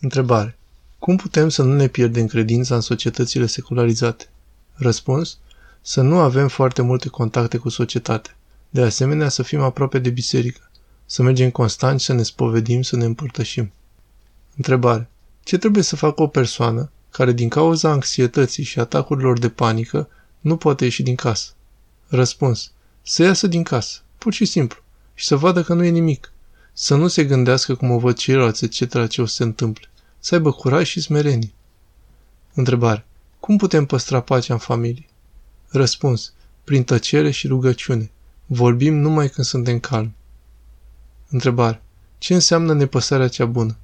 Întrebare. Cum putem să nu ne pierdem credința în societățile secularizate? Răspuns. Să nu avem foarte multe contacte cu societatea. De asemenea, să fim aproape de biserică. Să mergem constant și să ne spovedim, să ne împărtășim. Întrebare. Ce trebuie să facă o persoană care din cauza anxietății și atacurilor de panică nu poate ieși din casă? Răspuns. Să iasă din casă, pur și simplu, și să vadă că nu e nimic. Să nu se gândească cum o văd ceilalți, etc. ce o să se întâmple. Să aibă curaj și smerenie. Întrebare. Cum putem păstra pacea în familie? Răspuns. Prin tăcere și rugăciune. Vorbim numai când suntem calmi. Întrebare. Ce înseamnă nepăsarea cea bună?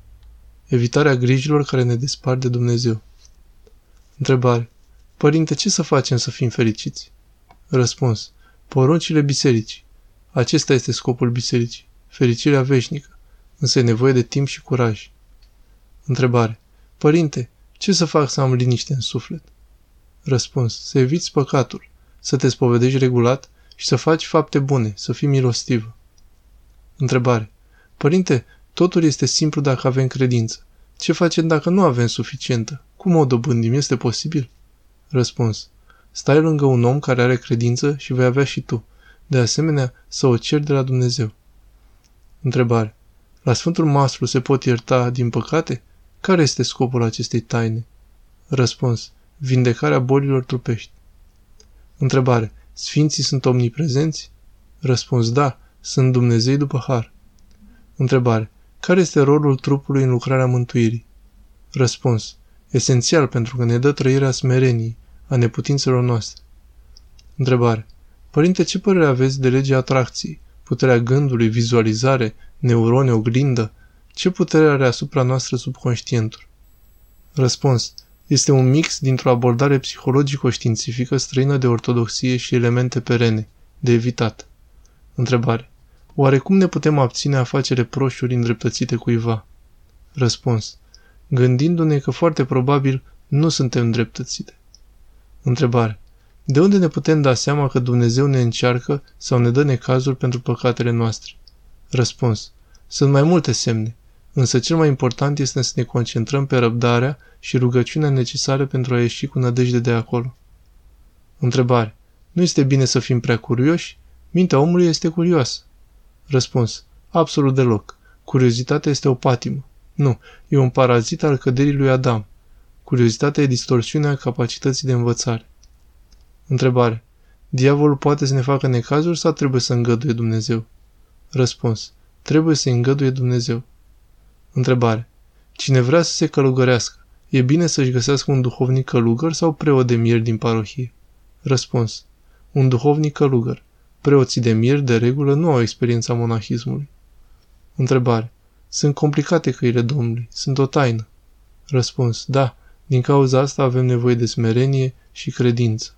Evitarea grijilor care ne despart de Dumnezeu. Întrebare. Părinte, ce să facem să fim fericiți? Răspuns. Poruncile bisericii. Acesta este scopul bisericii. Fericirea veșnică. Însă e nevoie de timp și curaj. Întrebare. Părinte, ce să fac să am liniște în suflet? Răspuns. Să eviți păcatul, să te spovedești regulat și să faci fapte bune, să fii milostivă. Întrebare. Părinte, totul este simplu dacă avem credință. Ce facem dacă nu avem suficientă? Cum o dobândim? Este posibil? Răspuns. Stai lângă un om care are credință și vei avea și tu. De asemenea, să o ceri de la Dumnezeu. Întrebare. La Sfântul Maslu se pot ierta din păcate? Care este scopul acestei taine? Răspuns. Vindecarea bolilor trupești. Întrebare. Sfinții sunt omniprezenți? Răspuns. Da, sunt Dumnezei după har. Întrebare. Care este rolul trupului în lucrarea mântuirii? Răspuns. Esențial pentru că ne dă trăirea smereniei, a neputințelor noastre. Întrebare. Părinte, ce părere aveți de legea atracției, puterea gândului, vizualizare, neurone, oglindă? Ce putere are asupra noastră subconștientul? Răspuns. Este un mix dintr-o abordare psihologico-științifică străină de ortodoxie și elemente perene, de evitat. Întrebare. Oare cum ne putem abține a face reproșuri îndreptățite cuiva? Răspuns. Gândindu-ne că foarte probabil nu suntem dreptățite. Întrebare. De unde ne putem da seama că Dumnezeu ne încearcă sau ne dă necazuri pentru păcatele noastre? Răspuns. Sunt mai multe semne, însă cel mai important este să ne concentrăm pe răbdarea și rugăciunea necesară pentru a ieși cu nădejde de acolo. Întrebare. Nu este bine să fim prea curioși? Mintea omului este curioasă. Răspuns. Absolut deloc. Curiozitatea este o patimă. Nu, e un parazit al căderii lui Adam. Curiozitatea e distorsiunea capacității de învățare. Întrebare. Diavolul poate să ne facă necazuri sau trebuie să îngăduie Dumnezeu? Răspuns. Trebuie să îngăduie Dumnezeu. Întrebare. Cine vrea să se călugărească, e bine să-și găsească un duhovnic călugăr sau preot de mieri din parohie? Răspuns. Un duhovnic călugăr. Preoții de mieri, de regulă, nu au experiența monahismului. Întrebare. Sunt complicate căile Domnului. Sunt o taină. Răspuns. Da, din cauza asta avem nevoie de smerenie și credință.